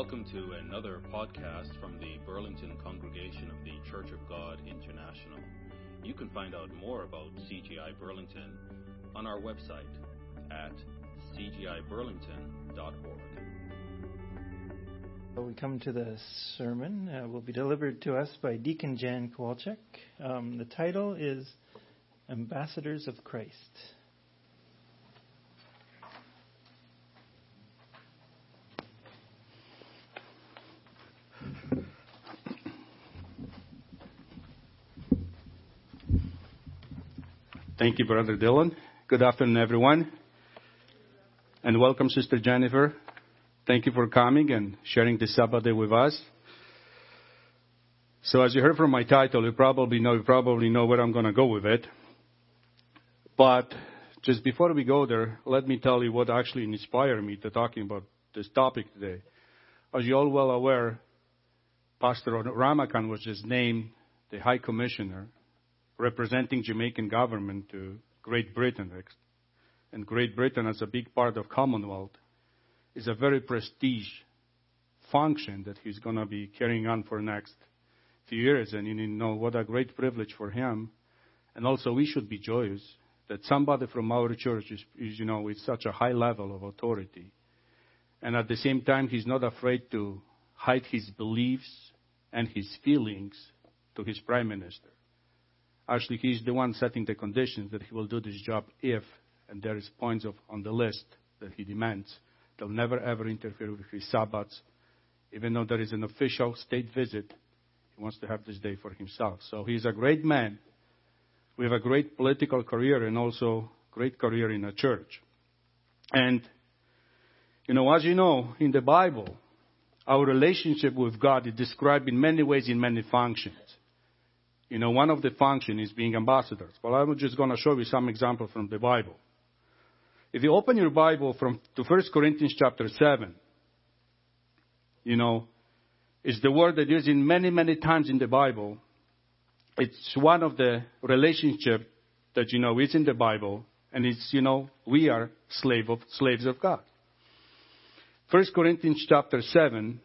Welcome to another podcast from the Burlington Congregation of the Church of God International. You can find out more about CGI Burlington on our website at cgiburlington.org. We come to the sermon. Uh, will be delivered to us by Deacon Jan Kowalczyk. Um, the title is Ambassadors of Christ. Thank you, Brother Dylan. Good afternoon, everyone. And welcome, Sister Jennifer. Thank you for coming and sharing this Sabbath day with us. So as you heard from my title, you probably know, you probably know where I'm going to go with it. But just before we go there, let me tell you what actually inspired me to talking about this topic today. As you're all well aware, Pastor Ramocan was just named the High Commissioner representing Jamaican government to Great Britain. And Great Britain, as a big part of Commonwealth, is a very prestige function that he's going to be carrying on for next few years. And you know what a great privilege for him. And also, we should be joyous that somebody from our church is, is you know, with such a high level of authority. And at the same time, he's not afraid to hide his beliefs and his feelings to his prime minister. Actually, he's the one setting the conditions that he will do this job if, and there is points of, on the list that he demands. They'll never ever interfere with his Sabbaths. Even though there is an official state visit, he wants to have this day for himself. So he's a great man with a great political career and also great career in a church. And, you know, as you know, in the Bible, our relationship with God is described in many ways in many functions. You know, one of the functions is being ambassadors. Well, I'm just going to show you some examples from the Bible. If you open your Bible from to 1 Corinthians chapter 7, you know, it's the word that is in many, many times in the Bible. It's one of the relationship that, you know, is in the Bible. And it's, you know, we are slave of, slaves of God. 1 Corinthians chapter 7,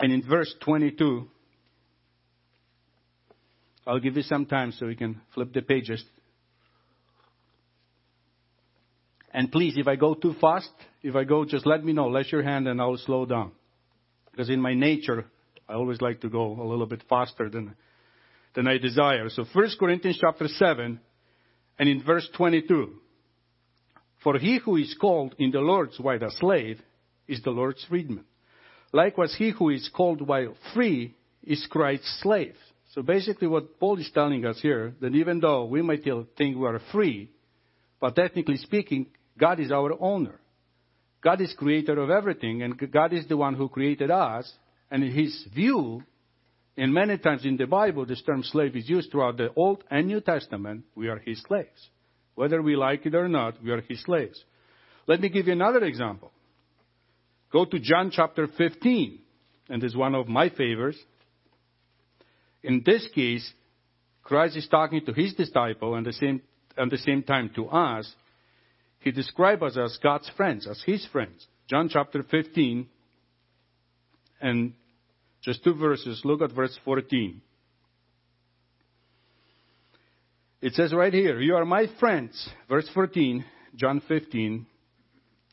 and in verse 22, I'll give you some time so we can flip the pages. And please, if I go too fast, if I go, just let me know. Raise your hand and I'll slow down. Because in my nature, I always like to go a little bit faster than, than I desire. So 1 Corinthians chapter 7 and in verse 22. For he who is called in the Lord's while a slave is the Lord's freedman. Likewise, he who is called while free is Christ's slave. So basically what Paul is telling us here, that even though we might think we are free, but technically speaking, God is our owner. God is creator of everything, and God is the one who created us. And in his view, and many times in the Bible, this term slave is used throughout the Old and New Testament. We are his slaves. Whether we like it or not, we are his slaves. Let me give you another example. Go to John chapter 15, and this is one of my favorites. In this case, Christ is talking to his disciple and the same, at the same time to us. He describes us as God's friends, as his friends. John chapter 15 and just two verses. Look at verse 14. It says right here, You are my friends. Verse 14, John 15.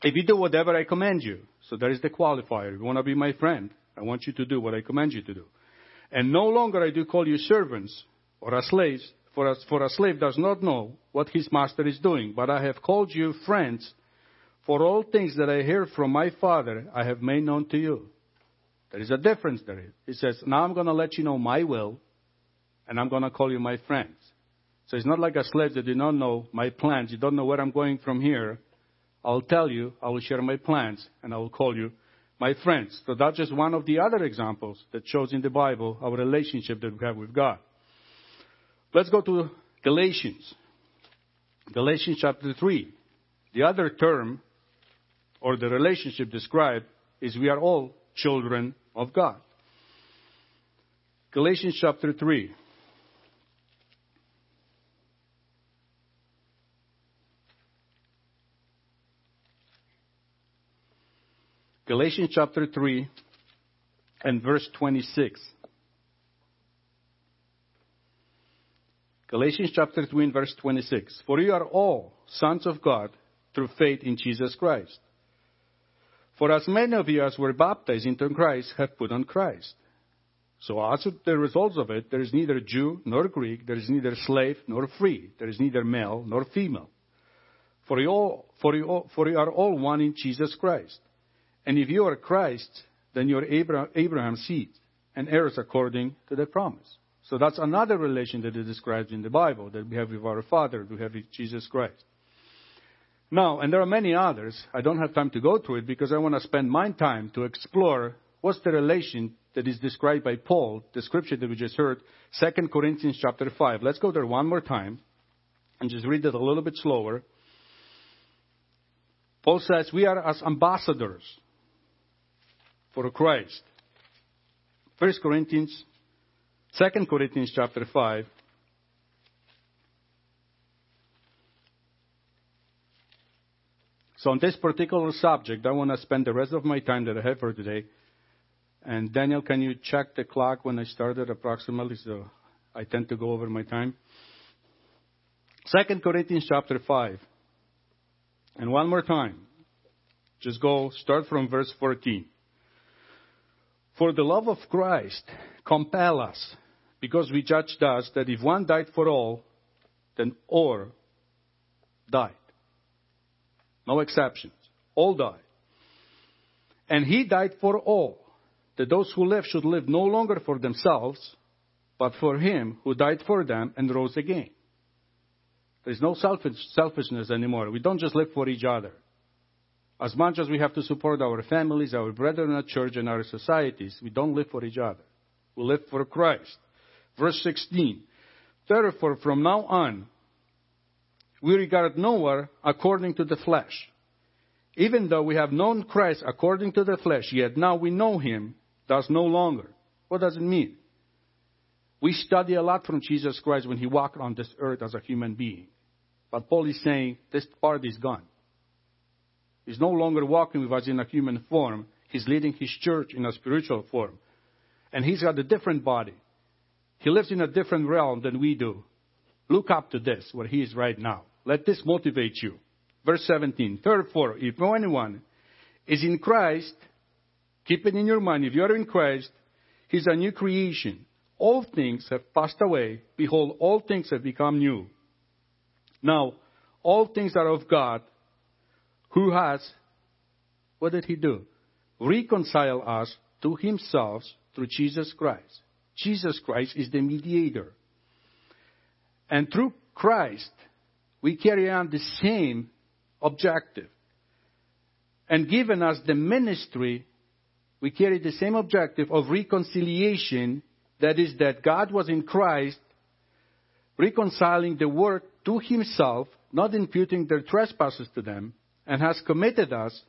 If you do whatever I command you. So there is the qualifier. If you want to be my friend, I want you to do what I command you to do. And no longer I do call you servants or as slaves, for a, for a slave does not know what his master is doing, but I have called you friends, for all things that I hear from my Father I have made known to you. There is a difference there. He says, now I'm going to let you know my will, and I'm going to call you my friends. So it's not like a slave that you don't know my plans. You don't know where I'm going from here. I'll tell you, I will share my plans, and I will call you my friends. So that's just one of the other examples that shows in the Bible our relationship that we have with God. Let's go to Galatians. Galatians chapter 3. The other term, or the relationship described, is we are all children of God. Galatians chapter 3. Galatians chapter 3 and verse 26. Galatians chapter 2 and verse 26. For you are all sons of God through faith in Jesus Christ. For as many of you as were baptized into Christ have put on Christ. So as the results of it, there is neither Jew nor Greek, there is neither slave nor free, there is neither male nor female. For you, all, for, you all, for you are all one in Jesus Christ. And if you are Christ, then you are Abraham's seed and heirs according to the promise. So that's another relation that is described in the Bible that we have with our Father, we have with Jesus Christ. Now, and there are many others. I don't have time to go through it because I want to spend my time to explore what's the relation that is described by Paul, the scripture that we just heard, 2 Corinthians chapter 5. Let's go there one more time and just read it a little bit slower. Paul says, We are as ambassadors for Christ. 1 Corinthians 2 Corinthians chapter 5. So on this particular subject, I want to spend the rest of my time that I have for today. And Daniel, can you check the clock when I started approximately? So I tend to go over my time. 2 Corinthians chapter 5. And one more time. Just go, start from verse 14. For the love of Christ compel us, because we judge thus that if one died for all, then all died. No exceptions. All died. And he died for all, that those who live should live no longer for themselves, but for him who died for them and rose again. There's no selfish, selfishness anymore. We don't just live for each other. As much as we have to support our families, our brethren at church, and our societies, we don't live for each other. We live for Christ. Verse 16. Therefore, from now on, we regard no one according to the flesh. Even though we have known Christ according to the flesh, yet now we know him, thus no longer. What does it mean? We study a lot from Jesus Christ when he walked on this earth as a human being. But Paul is saying this part is gone. He's no longer walking with us in a human form. He's leading his church in a spiritual form. And he's got a different body. He lives in a different realm than we do. Look up to this, where he is right now. Let this motivate you. Verse 17. Therefore, if anyone is in Christ, keep it in your mind. If you are in Christ, he's a new creation. All things have passed away. Behold, all things have become new. Now, all things are of God, who has, what did he do? Reconcile us to himself through Jesus Christ. Jesus Christ is the mediator. And through Christ, we carry on the same objective. And given us the ministry, we carry the same objective of reconciliation. That is, that God was in Christ, reconciling the world to himself, not imputing their trespasses to them, and has committed us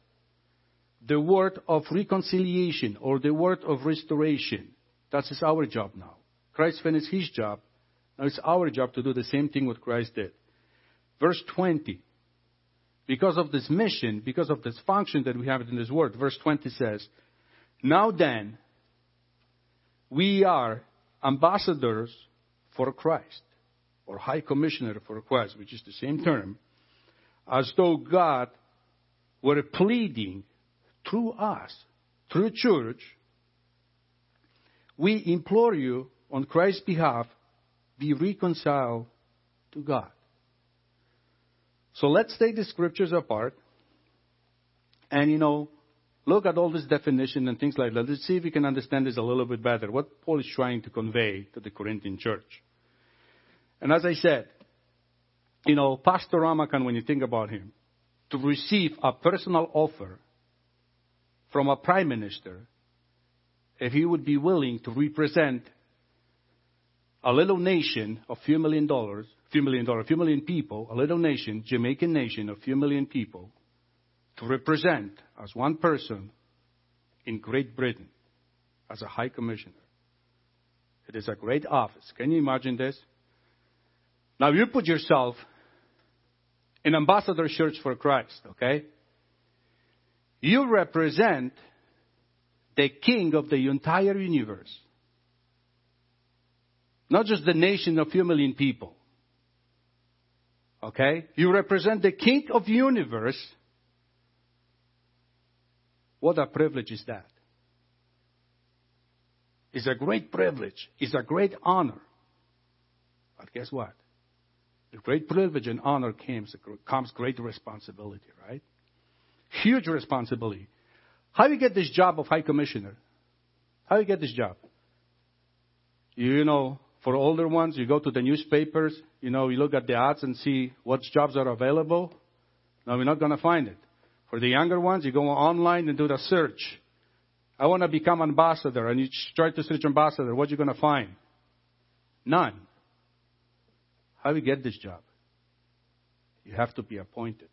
the word of reconciliation or the word of restoration. That is our job now. Christ finished his job. Now it's our job to do the same thing what Christ did. Verse 20. Because of this mission, because of this function that we have in this word, verse 20 says, Now then, we are ambassadors for Christ, or High Commissioner for Christ, which is the same term, as though God were pleading through us, through church, we implore you on Christ's behalf, be reconciled to God. So let's take the scriptures apart and, you know, look at all this definition and things like that. Let's see if we can understand this a little bit better, what Paul is trying to convey to the Corinthian church. And as I said, you know, Pastor Ramocan, when you think about him, to receive a personal offer from a prime minister if he would be willing to represent a little nation of few million dollars, few million dollars, few million people, a little nation, Jamaican nation of few million people, to represent as one person in Great Britain as a high commissioner. It is a great office. Can you imagine this? Now you put yourself in Ambassador Church for Christ, okay? You represent the king of the entire universe. Not just the nation of a few million people. Okay? You represent the king of the universe. What a privilege is that? It's a great privilege. It's a great honor. But guess what? Great privilege and honor comes, comes great responsibility, right? Huge responsibility. How do you get this job of High Commissioner? How do you get this job? You know, for older ones, you go to the newspapers, you know, you look at the ads and see what jobs are available. No, we're not going to find it. For the younger ones, you go online and do the search. I want to become ambassador, and you try to search ambassador. What are you going to find? None. How do you get this job? You have to be appointed.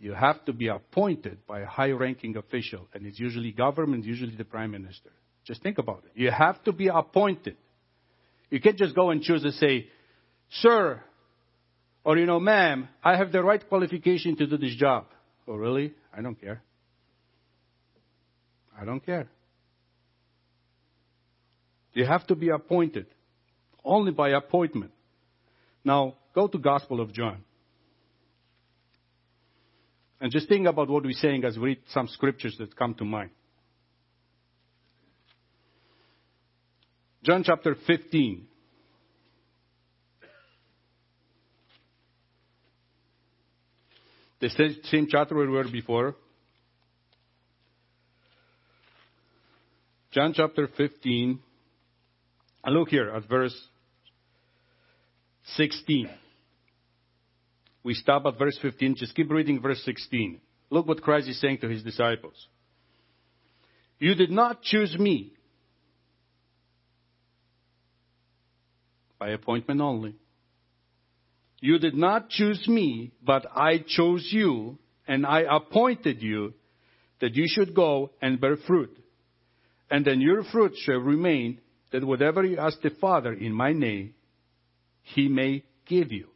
You have to be appointed by a high ranking official, and it's usually government, usually the prime minister. Just think about it. You have to be appointed. You can't just go and choose and say, Sir, or you know, ma'am, I have the right qualification to do this job. Oh, really? I don't care. I don't care. You have to be appointed. Only by appointment. Now, go to Gospel of John. And just think about what we're saying as we read some scriptures that come to mind. John chapter 15. The same chapter we were before. John chapter 15. And look here at verse 16. We stop at verse 15. Just keep reading verse 16. Look what Christ is saying to his disciples. You did not choose me by appointment only. You did not choose me, but I chose you, and I appointed you that you should go and bear fruit. And then your fruit shall remain, that whatever you ask the Father in my name, he may give you.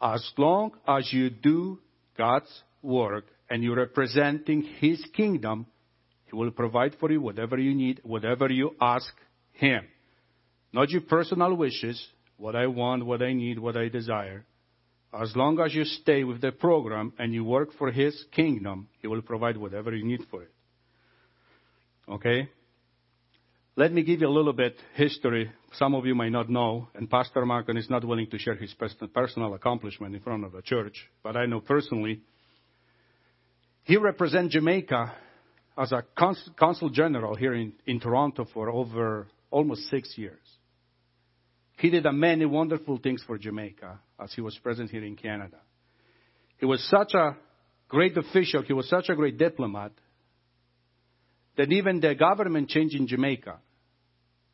As long as you do God's work and you're representing his kingdom, he will provide for you whatever you need, whatever you ask him. Not your personal wishes, what I want, what I need, what I desire. As long as you stay with the program and you work for His kingdom, He will provide whatever you need for it. Okay? Let me give you a little bit history. Some of you may not know, and Pastor Markin is not willing to share his personal accomplishment in front of the church, but I know personally. He represents Jamaica as a consul general here in, in Toronto for over almost six years. He did many wonderful things for Jamaica as he was present here in Canada. He was such a great official, he was such a great diplomat, that even the government changed in Jamaica.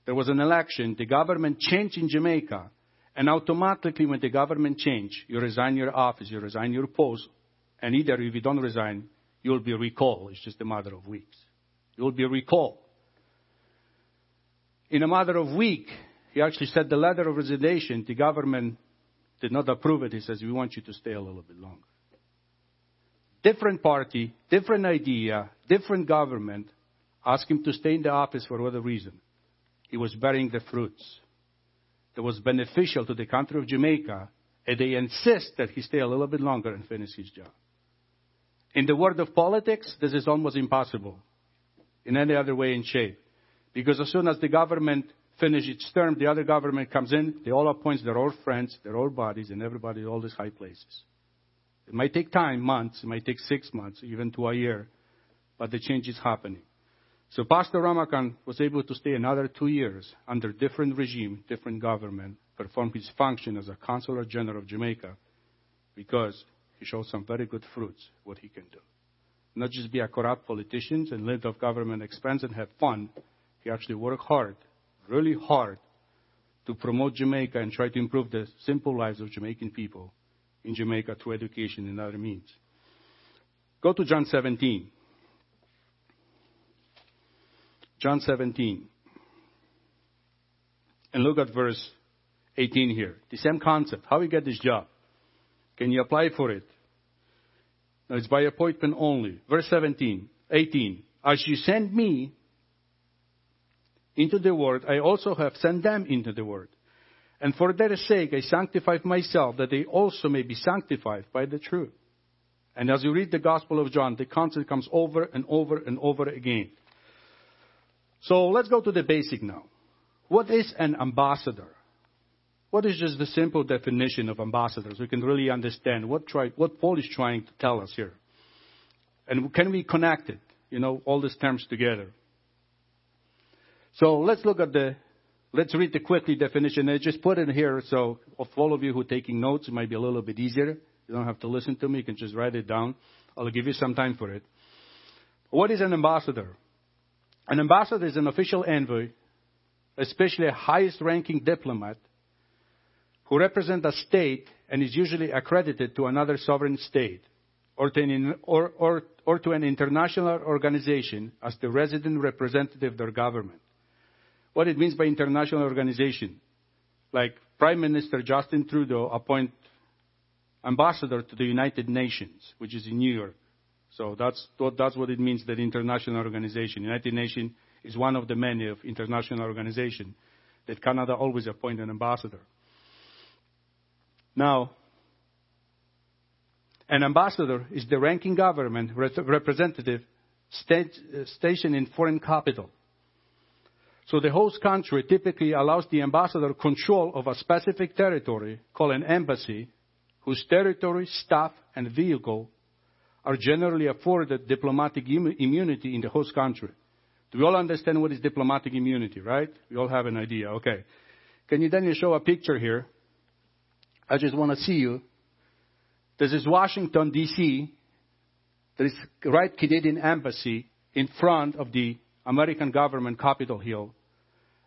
There was an election, the government changed in Jamaica, and automatically when the government changed, you resign your office, you resign your post, and either if you don't resign, you'll be recalled. It's just a matter of weeks. You'll be recalled. In a matter of week, he actually said the letter of resignation, the government did not approve it. He says, we want you to stay a little bit longer. Different party, different idea, different government asked him to stay in the office for whatever reason. He was bearing the fruits that was beneficial to the country of Jamaica, and they insist that he stay a little bit longer and finish his job. In the world of politics, this is almost impossible in any other way and shape. Because as soon as the government finishes its term, the other government comes in, they all appoint their old friends, their old bodies, and everybody in all these high places. It might take time, months, it might take six months, even to a year, but the change is happening. So Pastor Ramocan was able to stay another two years under different regime, different government, perform his function as a consular general of Jamaica, because he showed some very good fruits, what he can do. Not just be a corrupt politician and live off government expense and have fun. He actually worked hard really hard to promote Jamaica and try to improve the simple lives of Jamaican people in Jamaica through education and other means. Go to John 17. John 17. And look at verse 18 here. The same concept. How you get this job? Can you apply for it? No, it's by appointment only. Verse 17. 18. As you send me into the world, I also have sent them into the world. And for their sake I sanctify myself, that they also may be sanctified by the truth. And as you read the Gospel of John, the concept comes over and over and over again. So let's go to the basic now. What is an ambassador? What is just the simple definition of ambassadors? We can really understand what, try, what Paul is trying to tell us here. And can we connect it, you know, all these terms together? So let's look at the, let's read the quickly definition. I just put it here so for all of you who are taking notes, it might be a little bit easier. You don't have to listen to me. You can just write it down. I'll give you some time for it. What is an ambassador? An ambassador is an official envoy, especially a highest ranking diplomat, who represents a state and is usually accredited to another sovereign state or to an, or, or, or to an international organization as the resident representative of their government. What it means by international organization, like Prime Minister Justin Trudeau appoint ambassador to the United Nations, which is in New York. So that's, what it means, that international organization. United Nations is one of the many of international organizations that Canada always appoint an ambassador. Now, an ambassador is the ranking government representative stationed in foreign capital. So the host country typically allows the ambassador control of a specific territory called an embassy, whose territory, staff, and vehicle are generally afforded diplomatic immunity in the host country. Do we all understand what is diplomatic immunity, right? We all have an idea. Okay. Can you then show a picture here? I just want to see you. This is Washington, D.C. There is right Canadian embassy in front of the American government Capitol Hill.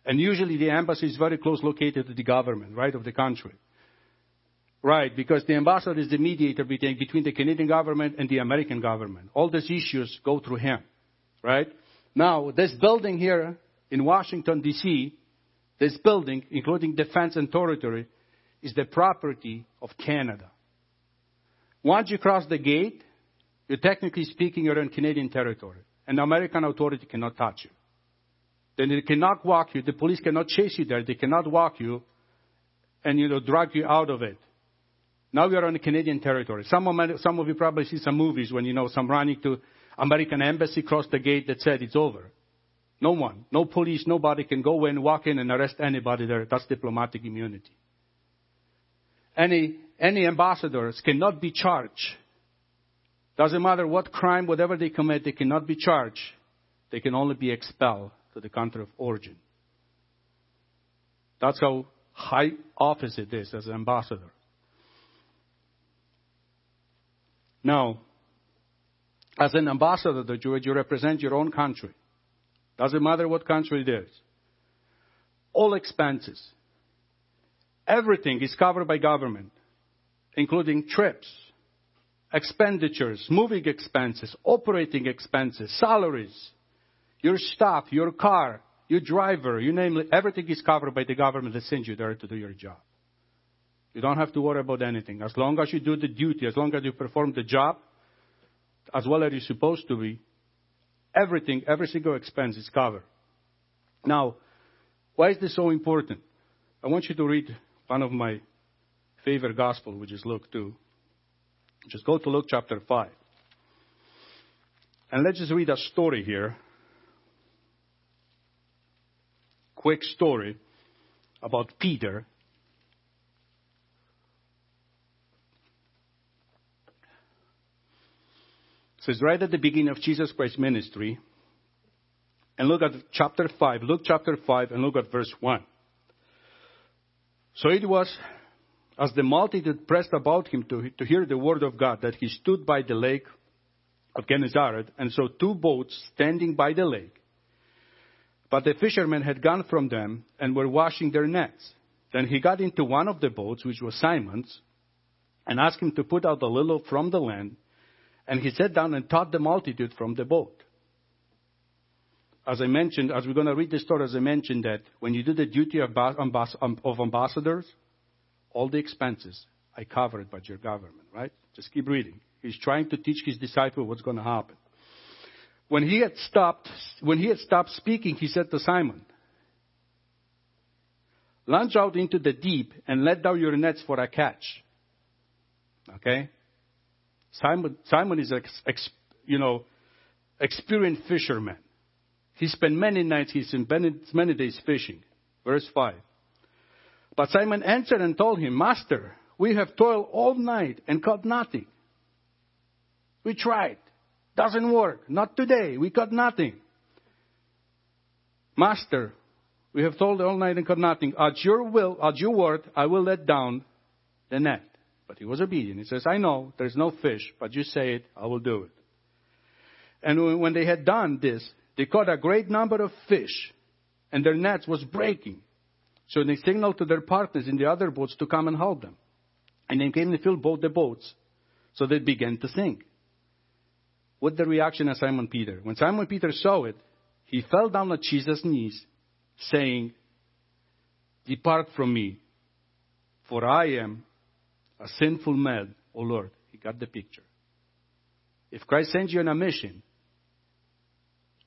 And usually the embassy is very close located to the government, right, of the country. Right, because the ambassador is the mediator between, between the Canadian government and the American government. All these issues go through him, right? Now, this building here in Washington, D.C., this building, including defense and territory, is the property of Canada. Once you cross the gate, you're technically speaking, you're in Canadian territory, and American authority cannot touch you. Then they cannot walk you. The police cannot chase you there. They cannot walk you and you know drag you out of it. Now we are on the Canadian territory. Some of, some of you probably see some movies when you know some running to American embassy cross the gate that said it's over. No one, no police, nobody can go in, walk in, and arrest anybody there. That's diplomatic immunity. Any any ambassadors cannot be charged. Doesn't matter what crime, whatever they commit, they cannot be charged. They can only be expelled to the country of origin. That's how high office it is as an ambassador. Now, as an ambassador, you, you represent your own country. Doesn't matter what country it is. All expenses, everything is covered by government, including trips, expenditures, moving expenses, operating expenses, salaries, your staff, your car, your driver, you name it, everything is covered by the government that sends you there to do your job. You don't have to worry about anything. As long as you do the duty, as long as you perform the job as well as you're supposed to be, everything, every single expense is covered. Now, why is this so important? I want you to read one of my favorite gospel, which is Luke 2. Just go to Luke chapter 5. And let's just read a story here. Quick story about Peter it's right at the beginning of Jesus Christ's ministry. And look at chapter 5. Luke chapter 5 and look at verse 1. So it was as the multitude pressed about him to, to hear the word of God that he stood by the lake of Gennesaret and saw two boats standing by the lake. But the fishermen had gone from them and were washing their nets. Then he got into one of the boats, which was Simon's, and asked him to put out a little from the land. And he sat down and taught the multitude from the boat. As I mentioned, as we're going to read the story, as I mentioned that when you do the duty of, um, um, of ambassadors, all the expenses are covered by your government, right? Just keep reading. He's trying to teach his disciple what's going to happen. When he had stopped, when he had stopped speaking, he said to Simon, Launch out into the deep and let down your nets for a catch. Okay? Simon, Simon is, ex, you know, experienced fisherman. He spent many nights, he spent many days fishing. Verse 5. But Simon answered and told him, Master, we have toiled all night and caught nothing. We tried. Doesn't work. Not today. We caught nothing. Master, we have toiled all night and caught nothing. At your will, at your word, I will let down the net. But he was obedient. He says, I know there's no fish, but you say it, I will do it. And when they had done this, they caught a great number of fish, and their nets was breaking. So they signaled to their partners in the other boats to come and help them. And they came and filled both the boats. So they began to sink. What the reaction of Simon Peter? When Simon Peter saw it, he fell down at Jesus' knees, saying, Depart from me, for I am a sinful man, O Lord. He got the picture. If Christ sends you on a mission,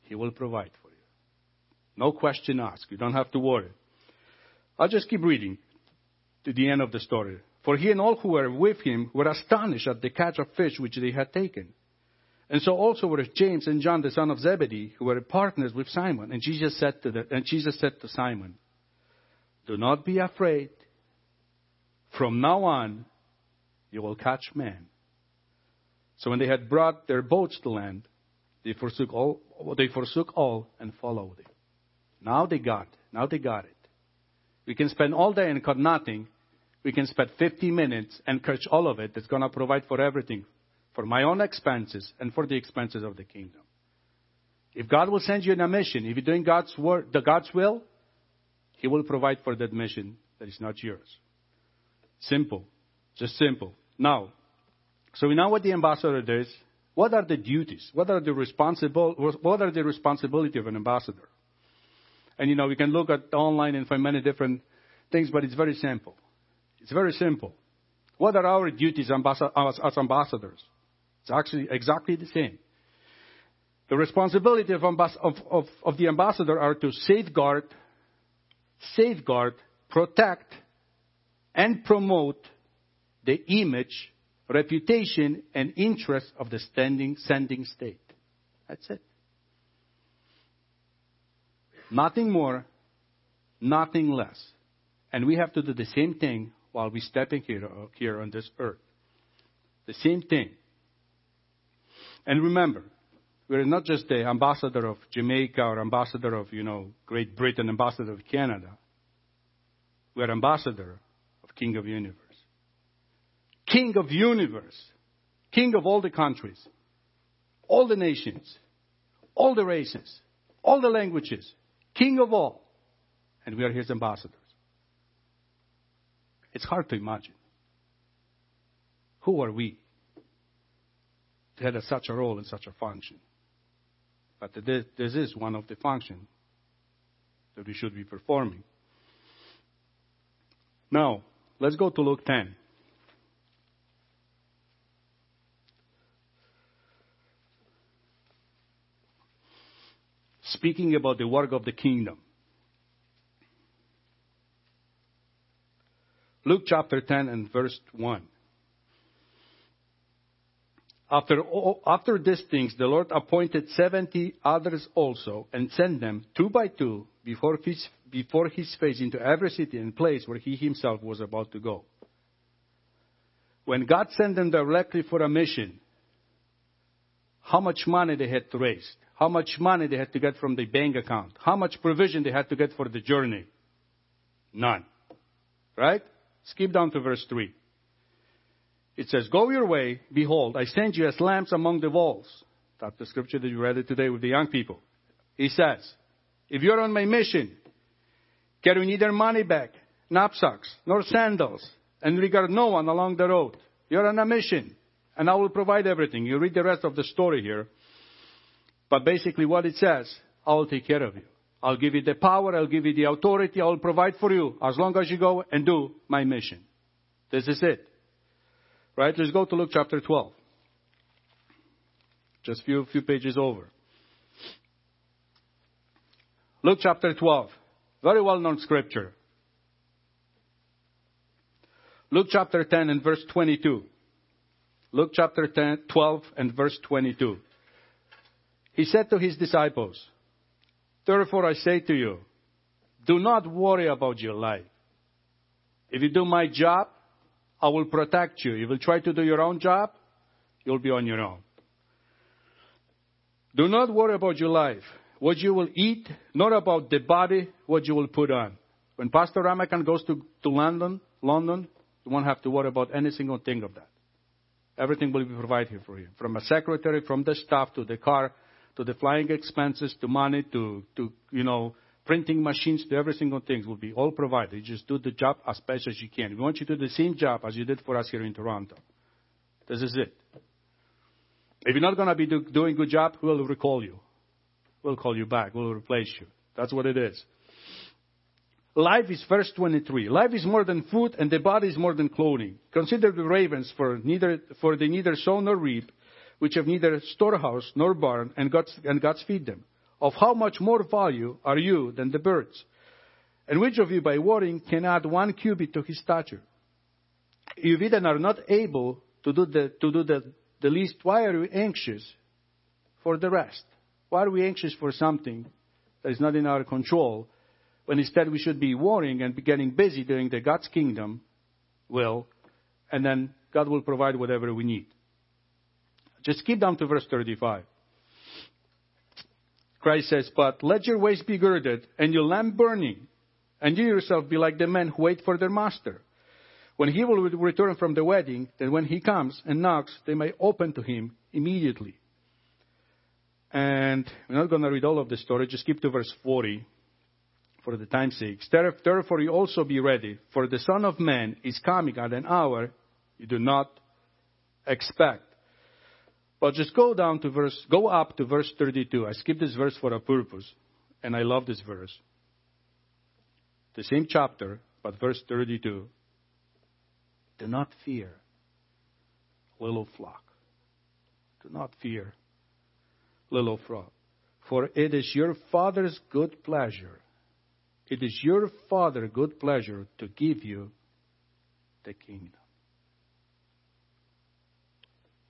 He will provide for you. No question asked. You don't have to worry. I'll just keep reading to the end of the story. For he and all who were with him were astonished at the catch of fish which they had taken. And so also were James and John, the son of Zebedee, who were partners with Simon. And Jesus said to, the, and Jesus said to Simon, Do not be afraid. From now on, you will catch men. So when they had brought their boats to land, they forsook all, they forsook all and followed him. Now they got, now they got it. We can spend all day and cut nothing. We can spend 50 minutes and catch all of it. That's going to provide for everything, for my own expenses and for the expenses of the kingdom. If God will send you on a mission, if you're doing God's work, the God's will, He will provide for that mission that is not yours. Simple, just simple. Now, so we know what the ambassador does. What are the duties? What are the responsible? What are the responsibility of an ambassador? And you know, we can look at online and find many different things, but it's very simple. It's very simple. What are our duties as ambassadors? It's actually exactly the same. The responsibility of, of, of, of the ambassador are to safeguard, safeguard, protect, and promote the image, reputation, and interest of the standing, sending state. That's it. Nothing more, nothing less. And we have to do the same thing while we're stepping here, uh, here on this earth. The same thing. And remember, we're not just the ambassador of Jamaica or ambassador of, you know, Great Britain, ambassador of Canada. We're ambassador of King of Universe. King of Universe. King of all the countries. All the nations. All the races. All the languages. King of all. And we are his ambassadors. It's hard to imagine. Who are we to have such a role and such a function? But this is one of the functions that we should be performing. Now, let's go to Luke 10. Speaking about the work of the kingdom. Luke chapter 10 and verse 1. After, after these things, the Lord appointed 70 others also and sent them two by two before his, before his face into every city and place where he himself was about to go. When God sent them directly for a mission, how much money they had to raise? How much money they had to get from the bank account, how much provision they had to get for the journey. None. Right? Skip down to verse 3. It says, Go your way, behold, I send you as lambs among the wolves. That's the scripture that you read it today with the young people. He says, If you're on my mission, carry neither money bag, knapsacks, nor sandals, and regard no one along the road. You're on a mission, and I will provide everything. You read the rest of the story here. But basically, what it says, I'll take care of you. I'll give you the power, I'll give you the authority, I'll provide for you as long as you go and do my mission. This is it. Right? Let's go to Luke chapter 12. Just a few, few pages over. Luke chapter 12. Very well known scripture. Luke chapter 10 and verse 22. Luke chapter 10, 12 and verse 22. He said to his disciples, Therefore I say to you, do not worry about your life. If you do my job, I will protect you. If you will try to do your own job, you'll be on your own. Do not worry about your life, what you will eat, nor about the body, what you will put on. When Pastor Ramocan goes to, to London, London, you won't have to worry about any single thing of that. Everything will be provided for you. From a secretary, from the staff to the car, to the flying expenses, to money, to, to you know, printing machines, to every single thing will be all provided. You just do the job as best as you can. We want you to do the same job as you did for us here in Toronto. This is it. If you're not going to be do, doing good job, we'll recall you. We'll call you back. We'll replace you. That's what it is. Life is verse 23. Life is more than food, and the body is more than clothing. Consider the ravens, for neither for they neither sow nor reap, which have neither storehouse nor barn, and gods and gods feed them. Of how much more value are you than the birds? And which of you, by worrying, can add one cubit to his stature? If you then are not able to do the to do the, the least, why are you anxious for the rest? Why are we anxious for something that is not in our control? when instead we should be worrying and be getting busy doing the God's kingdom will, and then God will provide whatever we need. Just skip down to verse 35. Christ says, But let your waist be girded and your lamp burning, and you yourself be like the men who wait for their master. When he will return from the wedding, then when he comes and knocks, they may open to him immediately. And we're not going to read all of the story, just skip to verse 40 for the time's sake. Therefore, you also be ready, for the Son of Man is coming at an hour you do not expect. But just go down to verse, go up to verse 32. I skipped this verse for a purpose, and I love this verse. The same chapter, but verse 32. Do not fear, little flock. Do not fear, little flock. For it is your Father's good pleasure it is your Father's good pleasure to give you the kingdom.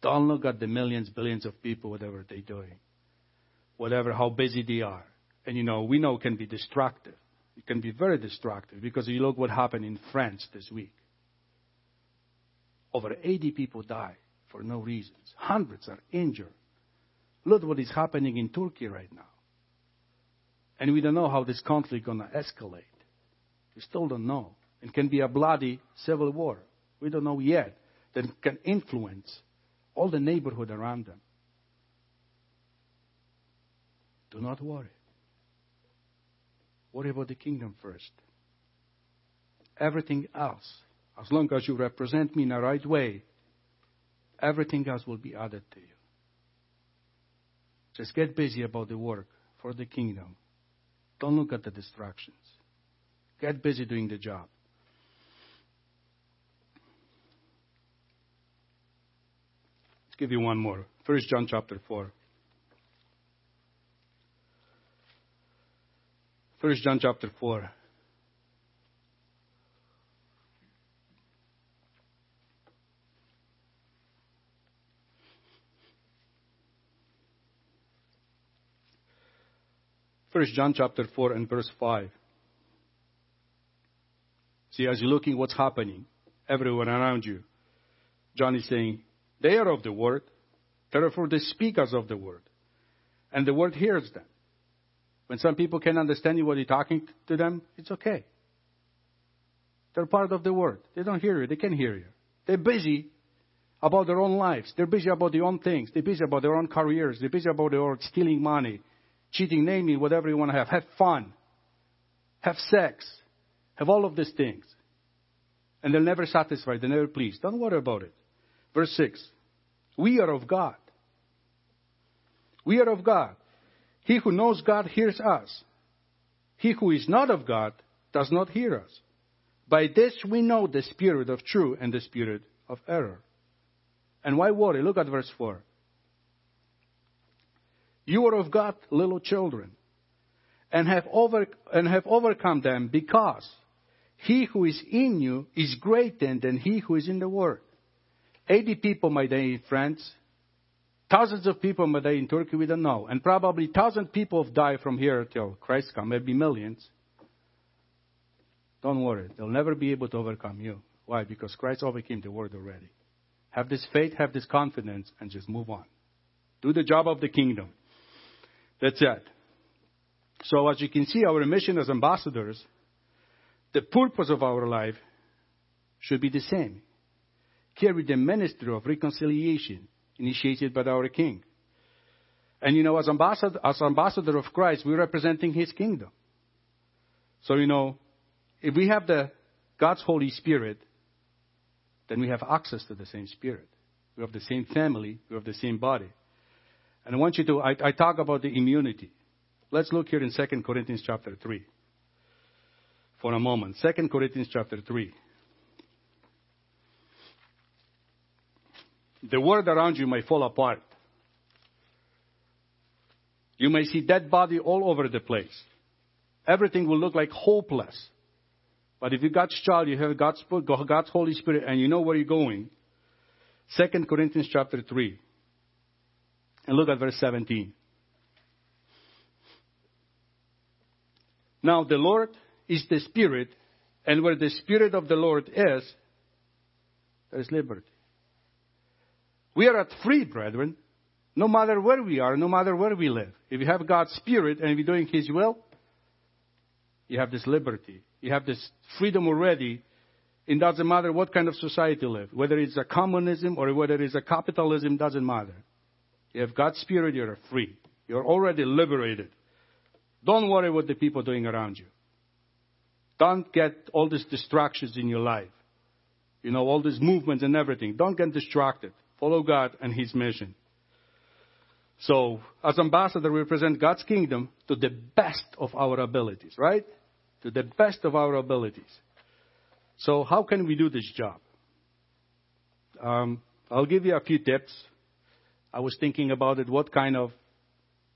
Don't look at the millions, billions of people, whatever they're doing, whatever, how busy they are. And you know, we know it can be destructive. It can be very destructive because you look what happened in France this week. Over 80 people died for no reasons. Hundreds are injured. Look what is happening in Turkey right now. And we don't know how this conflict is going to escalate. We still don't know. It can be a bloody civil war. We don't know yet. That can influence all the neighborhood around them. Do not worry. Worry about the kingdom first. Everything else, as long as you represent me in the right way, everything else will be added to you. Just get busy about the work for the kingdom don't look at the distractions. Get busy doing the job. Give you one more. First John chapter 4. First John chapter 4. First John chapter 4 and verse 5. See, as you're looking what's happening everyone around you, John is saying, they are of the word, therefore they speak as of the word. And the word hears them. When some people can't understand you what you're talking to them, it's okay. They're part of the word. They don't hear you, they can hear you. They're busy about their own lives. They're busy about their own things. They're busy about their own careers. They're busy about their own stealing money cheating, naming, whatever you want to have. Have fun. Have sex. Have all of these things. And they'll never satisfy. They're never pleased. Don't worry about it. Verse 6. We are of God. We are of God. He who knows God hears us. He who is not of God does not hear us. By this we know the spirit of truth and the spirit of error. And why worry? Look at verse 4. You are of God, little children, and have, over, and have overcome them because he who is in you is greater than he who is in the world. 80 people, my in France, Thousands of people, my dear, in Turkey, we don't know. And probably thousand people have died from here till Christ come, maybe millions. Don't worry. They'll never be able to overcome you. Why? Because Christ overcame the world already. Have this faith, have this confidence, and just move on. Do the job of the kingdom. That's it. So as you can see, our mission as ambassadors, the purpose of our life should be the same. Carry the ministry of reconciliation initiated by our King. And you know, as ambassador, as ambassador of Christ, we're representing His kingdom. So you know, if we have the God's Holy Spirit, then we have access to the same Spirit. We have the same family. We have the same body. And I want you to, I, I talk about the immunity. Let's look here in 2 Corinthians chapter 3 for a moment. 2 Corinthians chapter 3. The world around you may fall apart. You may see dead body all over the place. Everything will look like hopeless. But if you're God's child, you have God's, God's Holy Spirit, and you know where you're going. 2 Corinthians chapter 3. And look at verse 17. Now the Lord is the Spirit, and where the Spirit of the Lord is, there is liberty. We are at free, brethren, no matter where we are, no matter where we live. If you have God's Spirit and if you're doing His will, you have this liberty. You have this freedom already. It doesn't matter what kind of society you live, whether it's a communism or whether it's a capitalism, doesn't matter. You have God's Spirit, you're free. You're already liberated. Don't worry what the people doing around you. Don't get all these distractions in your life. You know, all these movements and everything. Don't get distracted. Follow God and His mission. So, as ambassador, we represent God's kingdom to the best of our abilities, right? To the best of our abilities. So, how can we do this job? Um, I'll give you a few tips. I was thinking about it. What kind of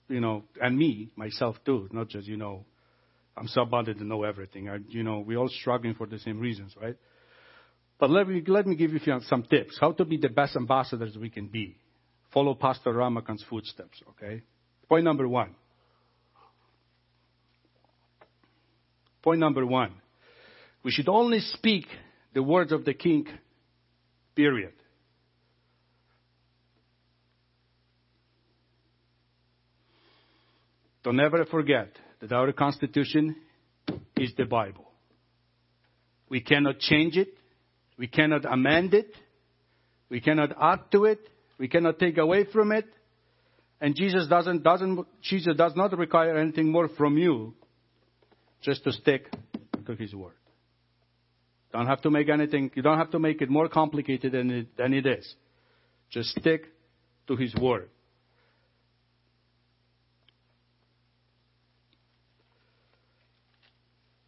you know, and me, myself too, not just, you know, I'm so somebody to know everything. I, you know, we're all struggling for the same reasons, right? But let me, let me give you some tips. How to be the best ambassadors we can be. Follow Pastor Ramocan's footsteps, okay? Point number one. Point number one. We should only speak the words of the king, period. Don't ever forget that our Constitution is the Bible. We cannot change it. We cannot amend it. We cannot add to it. We cannot take away from it. And Jesus doesn't, doesn't, Jesus does not require anything more from you just to stick to His Word. Don't have to make anything, you don't have to make it more complicated than it, than it is. Just stick to His Word.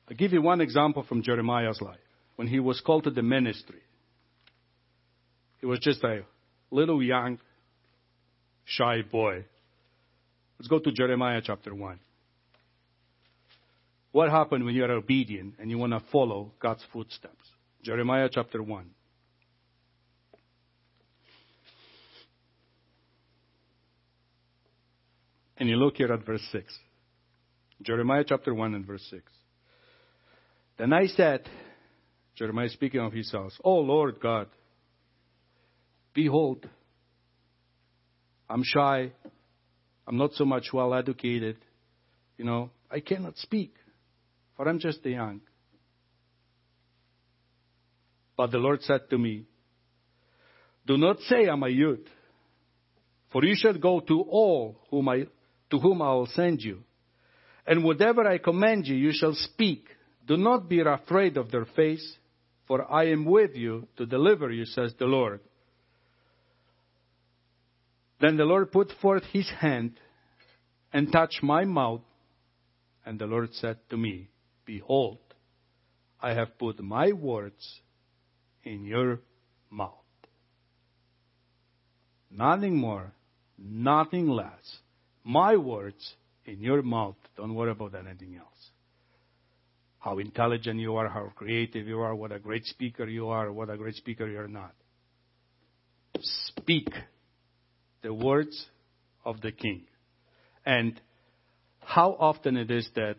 I'll give you one example from Jeremiah's life. When he was called to the ministry, he was just a little young, shy boy. Let's go to Jeremiah chapter 1. What happened when you are obedient and you want to follow God's footsteps? Jeremiah chapter 1. And you look here at verse 6. Jeremiah chapter 1 and verse 6. Then I said, Jeremiah speaking of himself, Oh Lord God, behold, I'm shy. I'm not so much well educated. You know, I cannot speak, for I'm just a young. But the Lord said to me, Do not say I'm a youth, for you shall go to all whom I, to whom I will send you. And whatever I command you, you shall speak. Do not be afraid of their face, for I am with you to deliver you, says the Lord. Then the Lord put forth his hand and touched my mouth, and the Lord said to me, Behold, I have put my words in your mouth. Nothing more, nothing less. My words in your mouth. Don't worry about anything else. How intelligent you are, how creative you are, what a great speaker you are, what a great speaker you're not. Speak the words of the king. And how often it is that,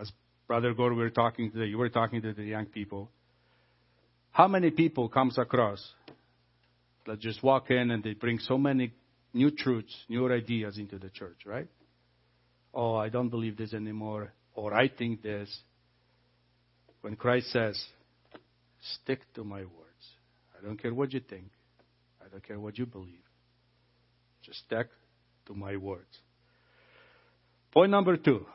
as Brother Gore we were talking today, you were talking to the young people, how many people comes across that just walk in and they bring so many new truths, new ideas into the church, right? Oh, I don't believe this anymore, or I think this. When Christ says, stick to my words. I don't care what you think. I don't care what you believe. Just stick to my words. Point number two.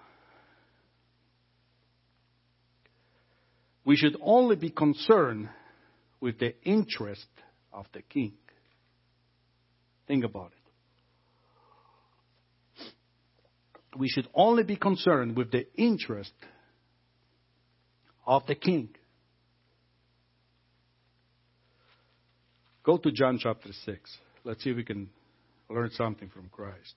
We should only be concerned with the interest of the king. Think about it. We should only be concerned with the interest of the king. Go to John chapter 6. Let's see if we can learn something from Christ.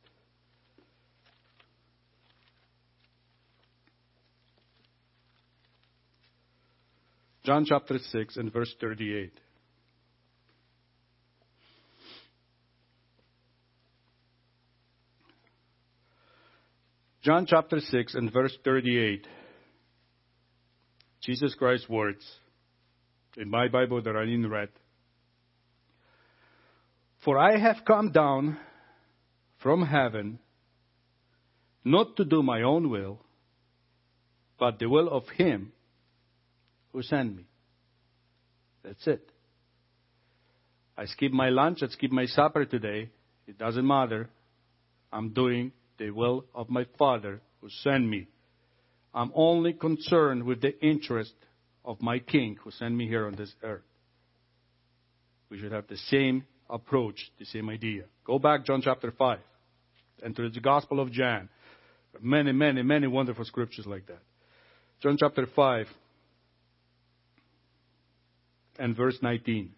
John chapter 6 and verse 38. John chapter 6 and verse 38. Jesus Christ's words. In my Bible that I didn't read. For I have come down from heaven not to do my own will, but the will of Him who sent me. That's it. I skip my lunch, I skip my supper today. It doesn't matter. I'm doing the will of my Father who sent me. I'm only concerned with the interest of my King who sent me here on this earth. We should have the same approach, the same idea. Go back, John chapter 5, and to the Gospel of John. Many, many, many wonderful scriptures like that. John chapter 5 and verse 19.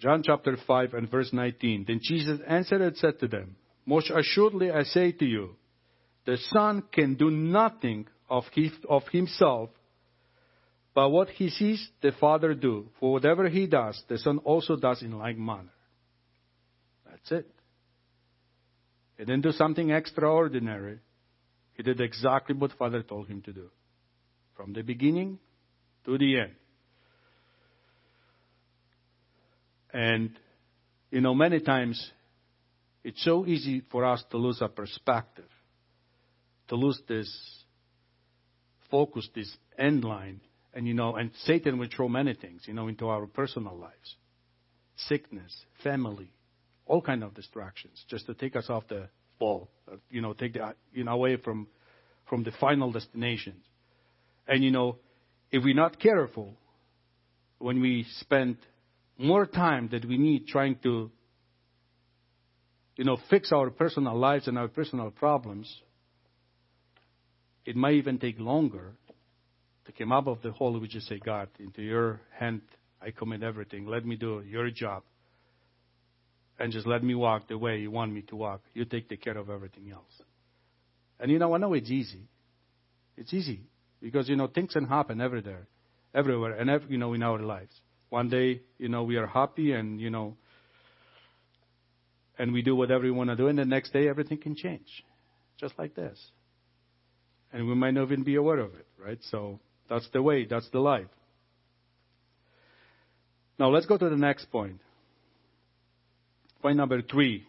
John chapter 5 and verse 19. Then Jesus answered and said to them, Most assuredly I say to you, the Son can do nothing of, his, of himself, but what he sees the Father do. For whatever he does, the Son also does in like manner. That's it. He didn't do something extraordinary. He did exactly what Father told him to do. From the beginning to the end. And, you know, many times it's so easy for us to lose our perspective, to lose this focus, this end line. And, you know, and Satan will throw many things, you know, into our personal lives sickness, family, all kind of distractions, just to take us off the ball, uh, you know, take the, you know, away from, from the final destination. And, you know, if we're not careful, when we spend more time that we need trying to, you know, fix our personal lives and our personal problems, it might even take longer to come up of the hole. We just say, God, into your hand I commit everything. Let me do your job. And just let me walk the way you want me to walk. You take the care of everything else. And you know, I know it's easy. It's easy because you know things can happen everywhere, everywhere, and every, you know in our lives. One day, you know, we are happy and, you know, and we do whatever we want to do, and the next day everything can change. Just like this. And we might not even be aware of it, right? So that's the way, that's the life. Now let's go to the next point. Point number three.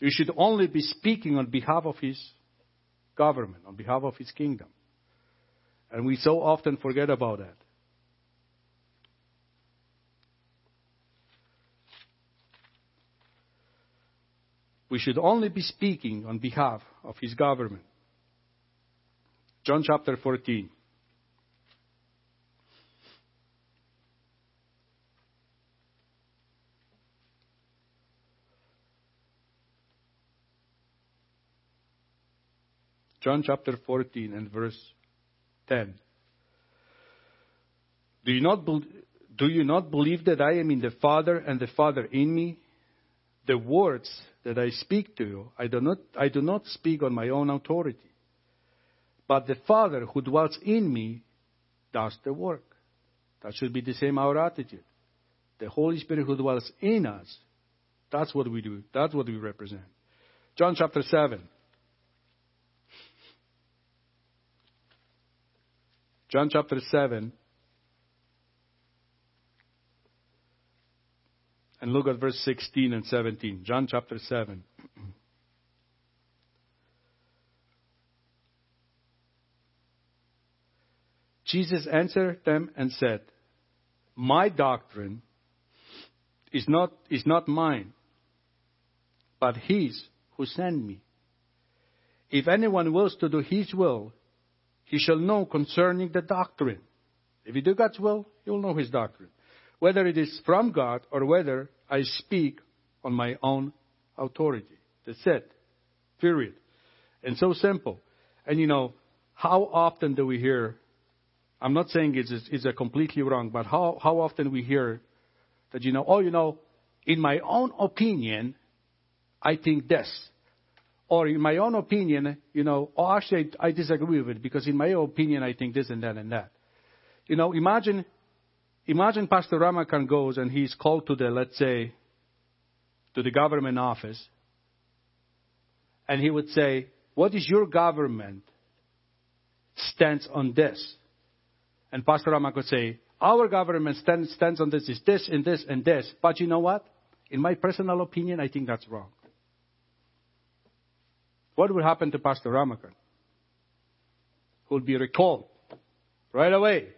You should only be speaking on behalf of his government, on behalf of his kingdom. And we so often forget about that. we should only be speaking on behalf of his government. John chapter 14. John chapter 14 and verse 10. Do you not, be- do you not believe that I am in the Father and the Father in me? the words that I speak to you, I do not, I do not speak on my own authority. But the Father who dwells in me does the work. That should be the same our attitude. The Holy Spirit who dwells in us, that's what we do. That's what we represent. John chapter 7. John chapter 7. And look at verse 16 and 17. John chapter 7. Jesus answered them and said, My doctrine is not, is not mine, but his who sent me. If anyone wills to do his will, he shall know concerning the doctrine. If you do God's will, you'll know his doctrine. Whether it is from God or whether I speak on my own authority. That's it. Period. And so simple. And you know, how often do we hear, I'm not saying it's, it's a completely wrong, but how, how often we hear that, you know, oh, you know, in my own opinion, I think this. Or in my own opinion, you know, oh, actually, I, I disagree with it because in my opinion, I think this and that and that. You know, imagine, imagine Pastor Ramocan goes and he's called to the, let's say, to the government office, and he would say, what is your government stance on this? And Pastor Ramocan would say, our government stands, stands on this, is this and this and this. But you know what? In my personal opinion, I think that's wrong. What would happen to Pastor Ramocan? Who will be recalled right away.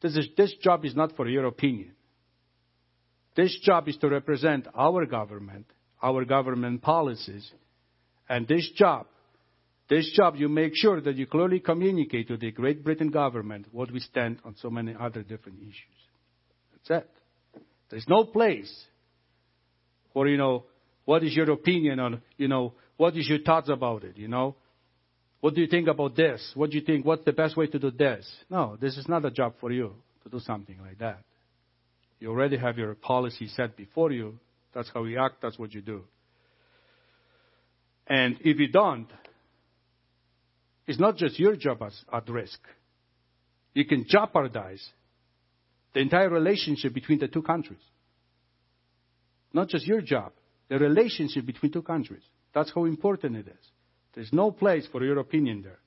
This, is, this job is not for your opinion. This job is to represent our government, our government policies, and this job, this job you make sure that you clearly communicate to the Great Britain government what we stand on so many other different issues. That's it. There's no place for, you know, what is your opinion on, you know, what is your thoughts about it, you know? What do you think about this? What do you think? What's the best way to do this? No, this is not a job for you to do something like that. You already have your policy set before you. That's how you act. That's what you do. And if you don't, it's not just your job as, at risk. You can jeopardize the entire relationship between the two countries. Not just your job, the relationship between two countries. That's how important it is. There's no place for your opinion there.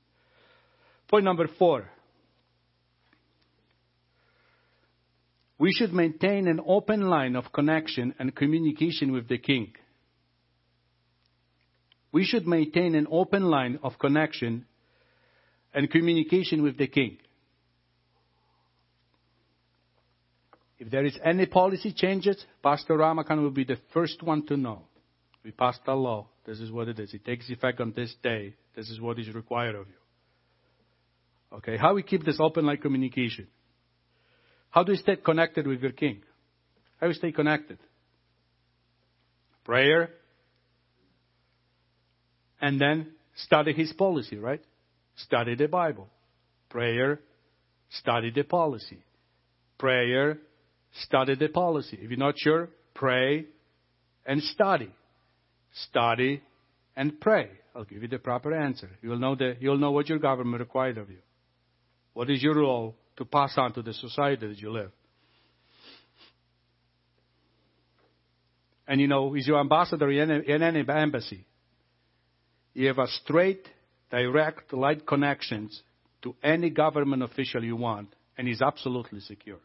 Point number four. We should maintain an open line of connection and communication with the king. We should maintain an open line of connection and communication with the king. If there is any policy changes, Pastor Ramocan will be the first one to know. We passed a law. This is what it is. It takes effect on this day. This is what is required of you. Okay, how we keep this open line communication? How do you stay connected with your king? How do you stay connected? Prayer. And then study his policy, right? Study the Bible. Prayer, study the policy. Prayer, study the policy. If you're not sure, pray and study study, and pray. I'll give you the proper answer. You'll know, the, you'll know what your government requires of you. What is your role to pass on to the society that you live? And you know, is your ambassador in any, in any embassy, you have a straight, direct, light connections to any government official you want, and he's absolutely secure.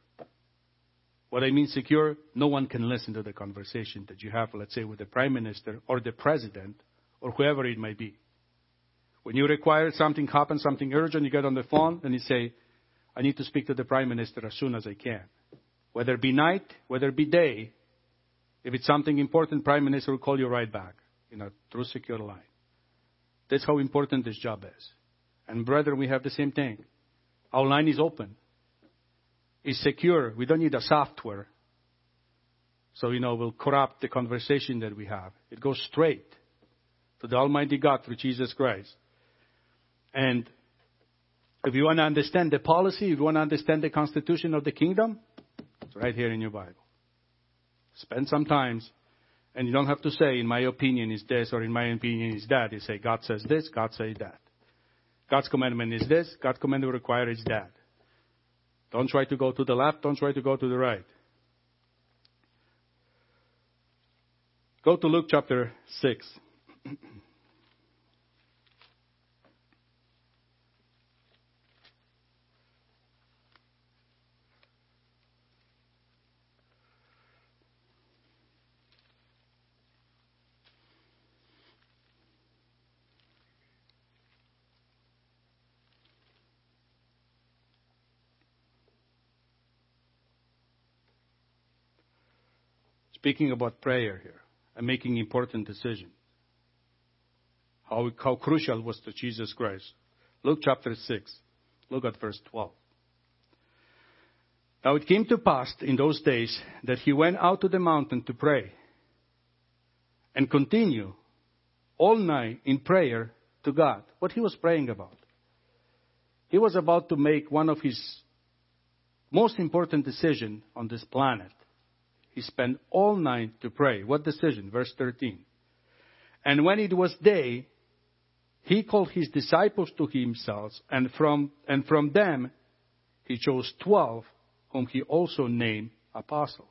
What I mean secure, no one can listen to the conversation that you have, let's say, with the prime minister or the president or whoever it may be. When you require something happen, something urgent, you get on the phone and you say, I need to speak to the prime minister as soon as I can. Whether it be night, whether it be day, if it's something important, prime minister will call you right back in a true secure line. That's how important this job is. And brethren, we have the same thing. Our line is open It's secure. We don't need a software. So, you know, we'll corrupt the conversation that we have. It goes straight to the Almighty God through Jesus Christ. And if you want to understand the policy, if you want to understand the constitution of the kingdom, it's right here in your Bible. Spend some time And you don't have to say, in my opinion is this or in my opinion is that. You say, God says this, God says that. God's commandment is this, God's commandment require is that. Don't try to go to the left, don't try to go to the right. Go to Luke chapter 6. Speaking about prayer here and making important decisions. How, how crucial was to Jesus Christ. Luke chapter 6. Look at verse 12. Now it came to pass in those days that he went out to the mountain to pray and continue all night in prayer to God. What he was praying about. He was about to make one of his most important decisions on this planet. He spent all night to pray. What decision? Verse 13. And when it was day, he called his disciples to himself, and from, and from them he chose twelve, whom he also named apostles.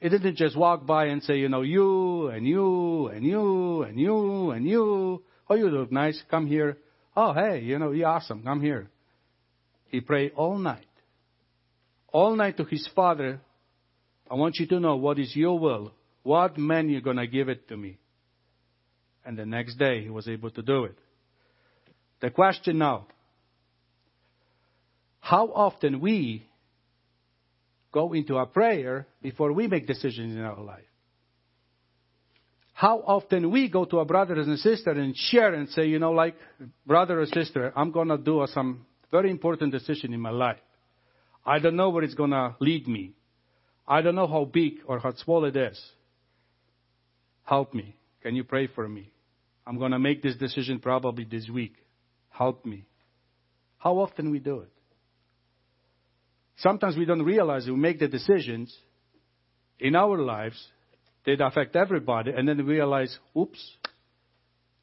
He didn't just walk by and say, you know, you and you and you and you and you. Oh, you look nice. Come here. Oh, hey, you know, you're awesome. Come here. He prayed all night. All night to his father I want you to know what is your will. What man you're going to give it to me? And the next day he was able to do it. The question now, how often we go into a prayer before we make decisions in our life? How often we go to our brothers and sisters and share and say, you know, like, brother or sister, I'm going to do some very important decision in my life. I don't know where it's going to lead me. I don't know how big or how small it is. Help me. Can you pray for me? I'm going to make this decision probably this week. Help me. How often we do it? Sometimes we don't realize we make the decisions in our lives that affect everybody, and then realize, oops,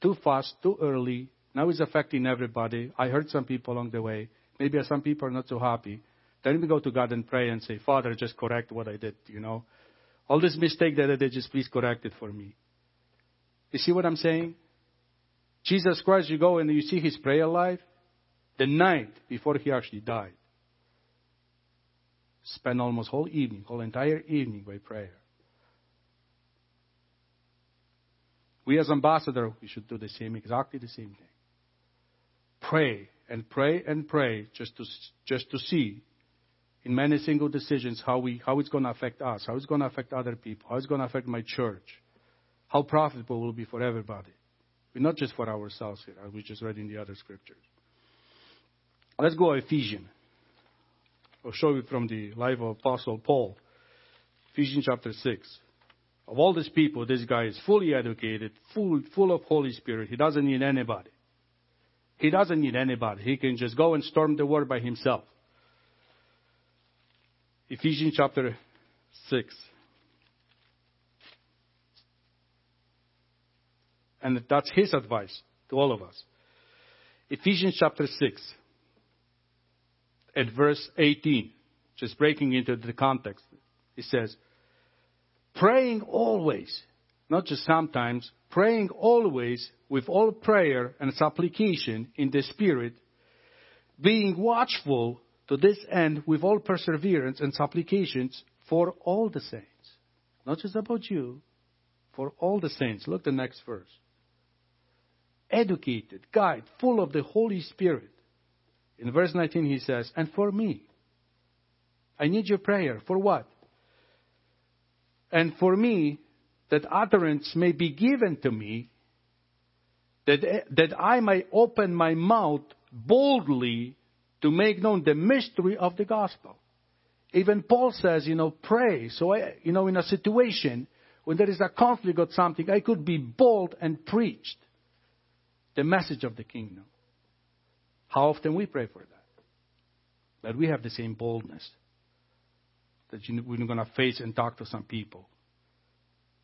too fast, too early. Now it's affecting everybody. I hurt some people along the way. Maybe some people are not so happy. Then we go to God and pray and say, Father, just correct what I did, you know. All this mistake that I did, just please correct it for me. You see what I'm saying? Jesus Christ, you go and you see his prayer life the night before he actually died. Spend almost whole evening, whole entire evening by prayer. We as ambassador, we should do the same, exactly the same thing. Pray and pray and pray just to, just to see in many single decisions how, we, how it's going to affect us, how it's going to affect other people, how it's going to affect my church, how profitable it will be for everybody. But not just for ourselves here, as we just read in the other scriptures. Let's go to Ephesians. I'll show you from the life of Apostle Paul. Ephesians chapter 6. Of all these people, this guy is fully educated, full, full of Holy Spirit. He doesn't need anybody. He doesn't need anybody. He can just go and storm the world by himself. Ephesians chapter 6. And that's his advice to all of us. Ephesians chapter 6, at verse 18, just breaking into the context, it says, praying always, not just sometimes, praying always with all prayer and supplication in the Spirit, being watchful to this end with all perseverance and supplications for all the saints. Not just about you, for all the saints. Look the next verse. Educated, guide, full of the Holy Spirit. In verse 19 he says, and for me. I need your prayer. For what? And for me, that utterance may be given to me, that, that I may open my mouth boldly to make known the mystery of the gospel. Even Paul says, you know, pray. So, I, you know, in a situation when there is a conflict or something, I could be bold and preach the message of the kingdom. How often we pray for that? That we have the same boldness that we're going to face and talk to some people.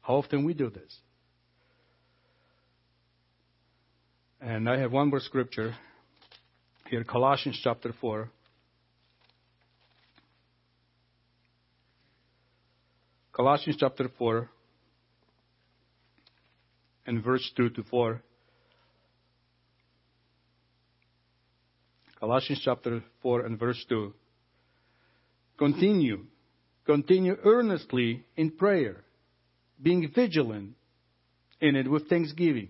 How often we do this? And I have one more scripture here, Colossians chapter 4. Colossians chapter 4 and verse 2 to 4. Colossians chapter 4 and verse 2. Continue, continue earnestly in prayer, being vigilant in it with thanksgiving.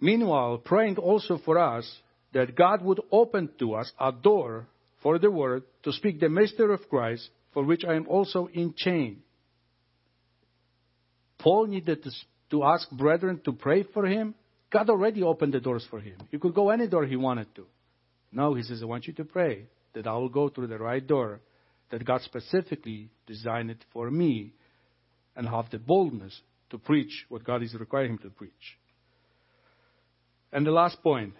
Meanwhile, praying also for us that God would open to us a door for the word to speak the mystery of Christ, for which I am also in chain. Paul needed to, to ask brethren to pray for him. God already opened the doors for him. He could go any door he wanted to. Now he says, I want you to pray that I will go through the right door that God specifically designed it for me and have the boldness to preach what God is requiring him to preach. And the last point.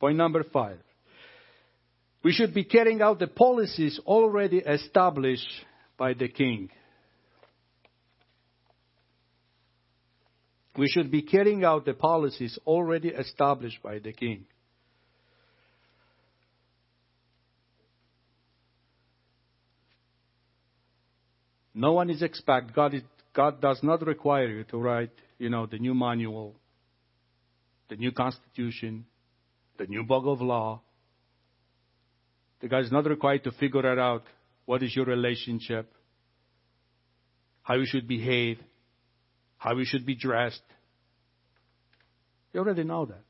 Point number five. We should be carrying out the policies already established by the king. We should be carrying out the policies already established by the king. No one is expect God God does not require you to write, you know, the new manual, the new constitution, the new book of law. The God is not required to figure it out. What is your relationship? How you should behave? How you should be dressed? You already know that.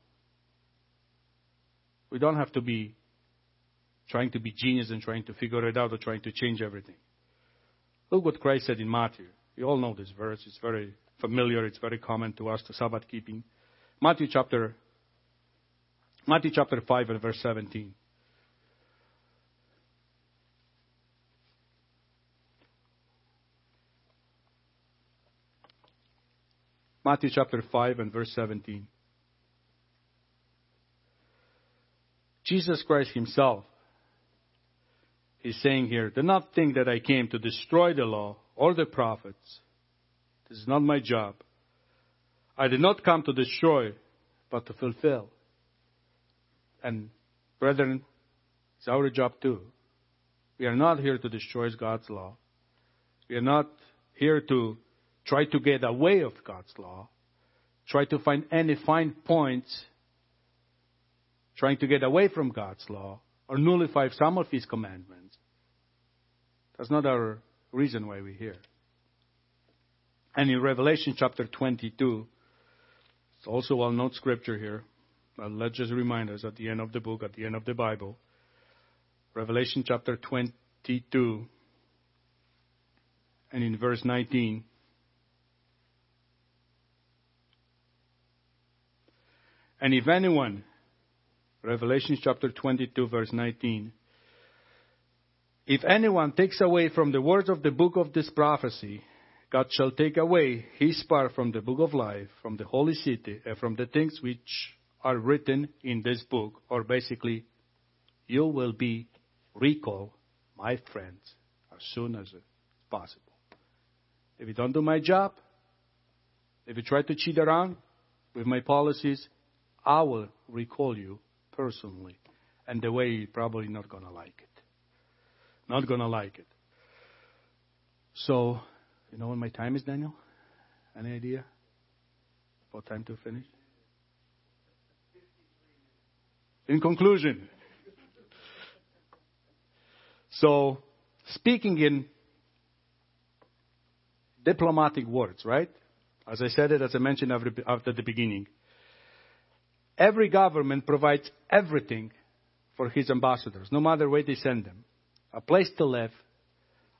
We don't have to be trying to be genius and trying to figure it out or trying to change everything. Look what Christ said in Matthew. You all know this verse. It's very familiar. It's very common to us, the Sabbath keeping. Matthew chapter, Matthew chapter 5 and verse 17. Matthew chapter 5 and verse 17. Jesus Christ Himself is saying here, Do not think that I came to destroy the law or the prophets. This is not my job. I did not come to destroy, but to fulfill. And, brethren, it's our job too. We are not here to destroy God's law. We are not here to try to get away of God's law, try to find any fine points, trying to get away from God's law, or nullify some of His commandments. That's not our reason why we're here. And in Revelation chapter 22, it's also well known scripture here. But let's just remind us at the end of the book, at the end of the Bible. Revelation chapter 22, and in verse 19. And if anyone, Revelation chapter 22, verse 19, if anyone takes away from the words of the book of this prophecy, God shall take away his part from the book of life, from the holy city, and from the things which are written in this book. Or basically, you will be recalled, my friends, as soon as possible. If you don't do my job, if you try to cheat around with my policies, I will recall you personally. And the way you're probably not going to like it. Not going to like it. So, you know when my time is, Daniel? Any idea? What time to finish? In conclusion, so speaking in diplomatic words, right? As I said it, as I mentioned after the beginning. Every government provides everything for his ambassadors, no matter where they send them. A place to live,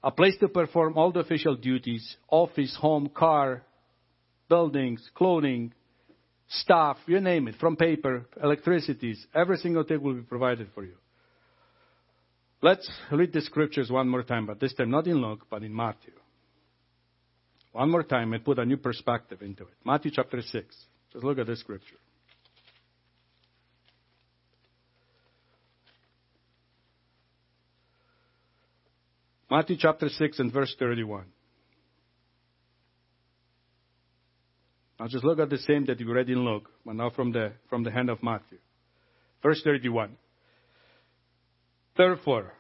a place to perform all the official duties, office, home, car, buildings, clothing, staff, you name it, from paper, electricities, every single thing will be provided for you. Let's read the scriptures one more time, but this time not in Luke, but in Matthew. One more time and put a new perspective into it. Matthew chapter 6. Just look at this scripture. Matthew chapter 6 and verse 31. Now just look at the same that you read in Luke, but now from the, from the hand of Matthew. Verse 31. Therefore,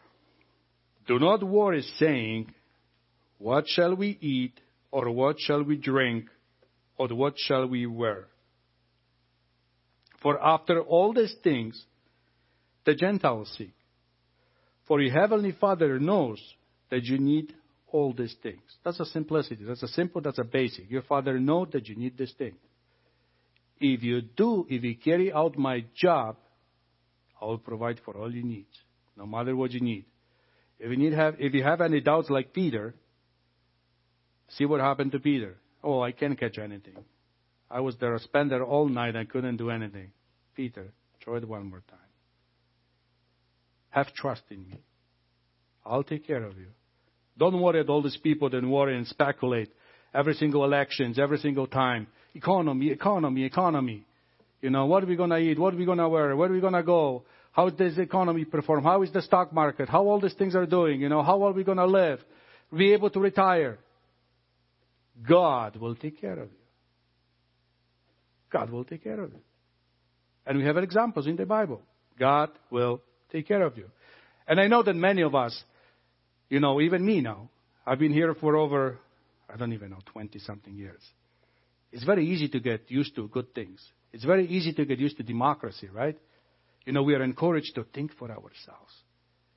do not worry saying, what shall we eat, or what shall we drink, or what shall we wear? For after all these things the Gentiles seek. For your heavenly Father knows that you need all these things. That's a simplicity. That's a simple, that's a basic. Your Father knows that you need this thing. If you do, if you carry out my job, I will provide for all your needs, no matter what you need. If you need have, if you have any doubts like Peter, see what happened to Peter. Oh, I can't catch anything. I was there, spent there all night, I couldn't do anything. Peter, try it one more time. Have trust in me. I'll take care of you. Don't worry about all these people that worry and speculate every single elections, every single time. Economy, economy, economy. You know, what are we going to eat? What are we going to wear? Where are we going to go? How does the economy perform? How is the stock market? How all these things are doing? You know, how are we going to live? Be able to retire? God will take care of you. God will take care of you. And we have examples in the Bible. God will take care of you. And I know that many of us, you know, even me now, I've been here for over, I don't even know, 20 something years. It's very easy to get used to good things. It's very easy to get used to democracy, right? You know, we are encouraged to think for ourselves.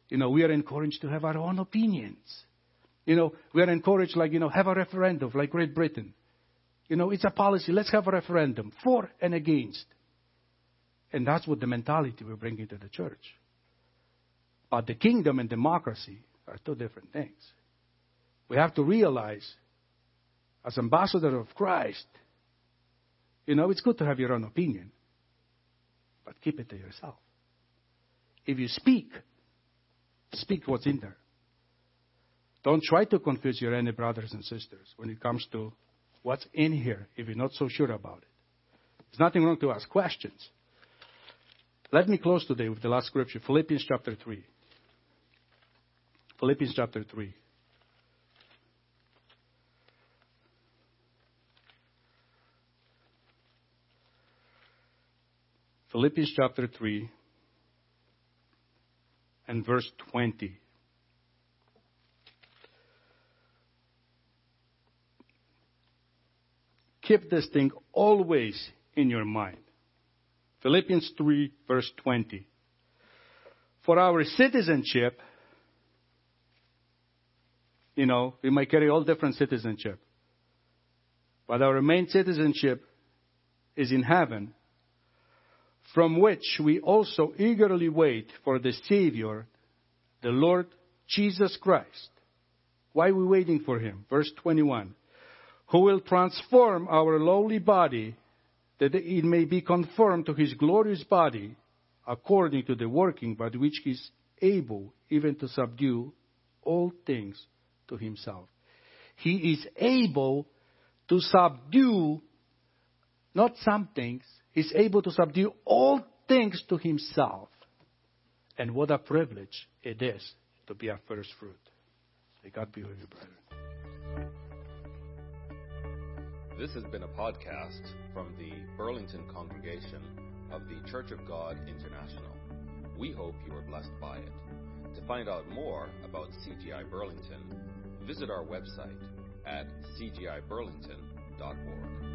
You know, we are encouraged to have our own opinions. You know, we are encouraged, like, you know, have a referendum, like Great Britain. You know, it's a policy. Let's have a referendum for and against. And that's what the mentality we're bringing to the church. But the kingdom and democracy are two different things. We have to realize, as ambassador of Christ, you know, it's good to have your own opinion, but keep it to yourself. If you speak, speak what's in there. Don't try to confuse your any brothers and sisters when it comes to what's in here if you're not so sure about it. There's nothing wrong to ask questions. Let me close today with the last scripture, Philippians chapter 3. Philippians chapter 3. Philippians chapter 3 and verse 20. Keep this thing always in your mind. Philippians 3, verse 20. For our citizenship, you know, we might carry all different citizenship. But our main citizenship is in heaven, from which we also eagerly wait for the Savior, the Lord Jesus Christ. Why are we waiting for Him? Verse 21 who will transform our lowly body that it may be conformed to his glorious body according to the working by which he is able even to subdue all things to himself. He is able to subdue not some things, he's able to subdue all things to himself. And what a privilege it is to be a first fruit. May God be with you, brother. This has been a podcast from the Burlington congregation of the Church of God International. We hope you are blessed by it. To find out more about CGI Burlington, visit our website at cgiburlington.org.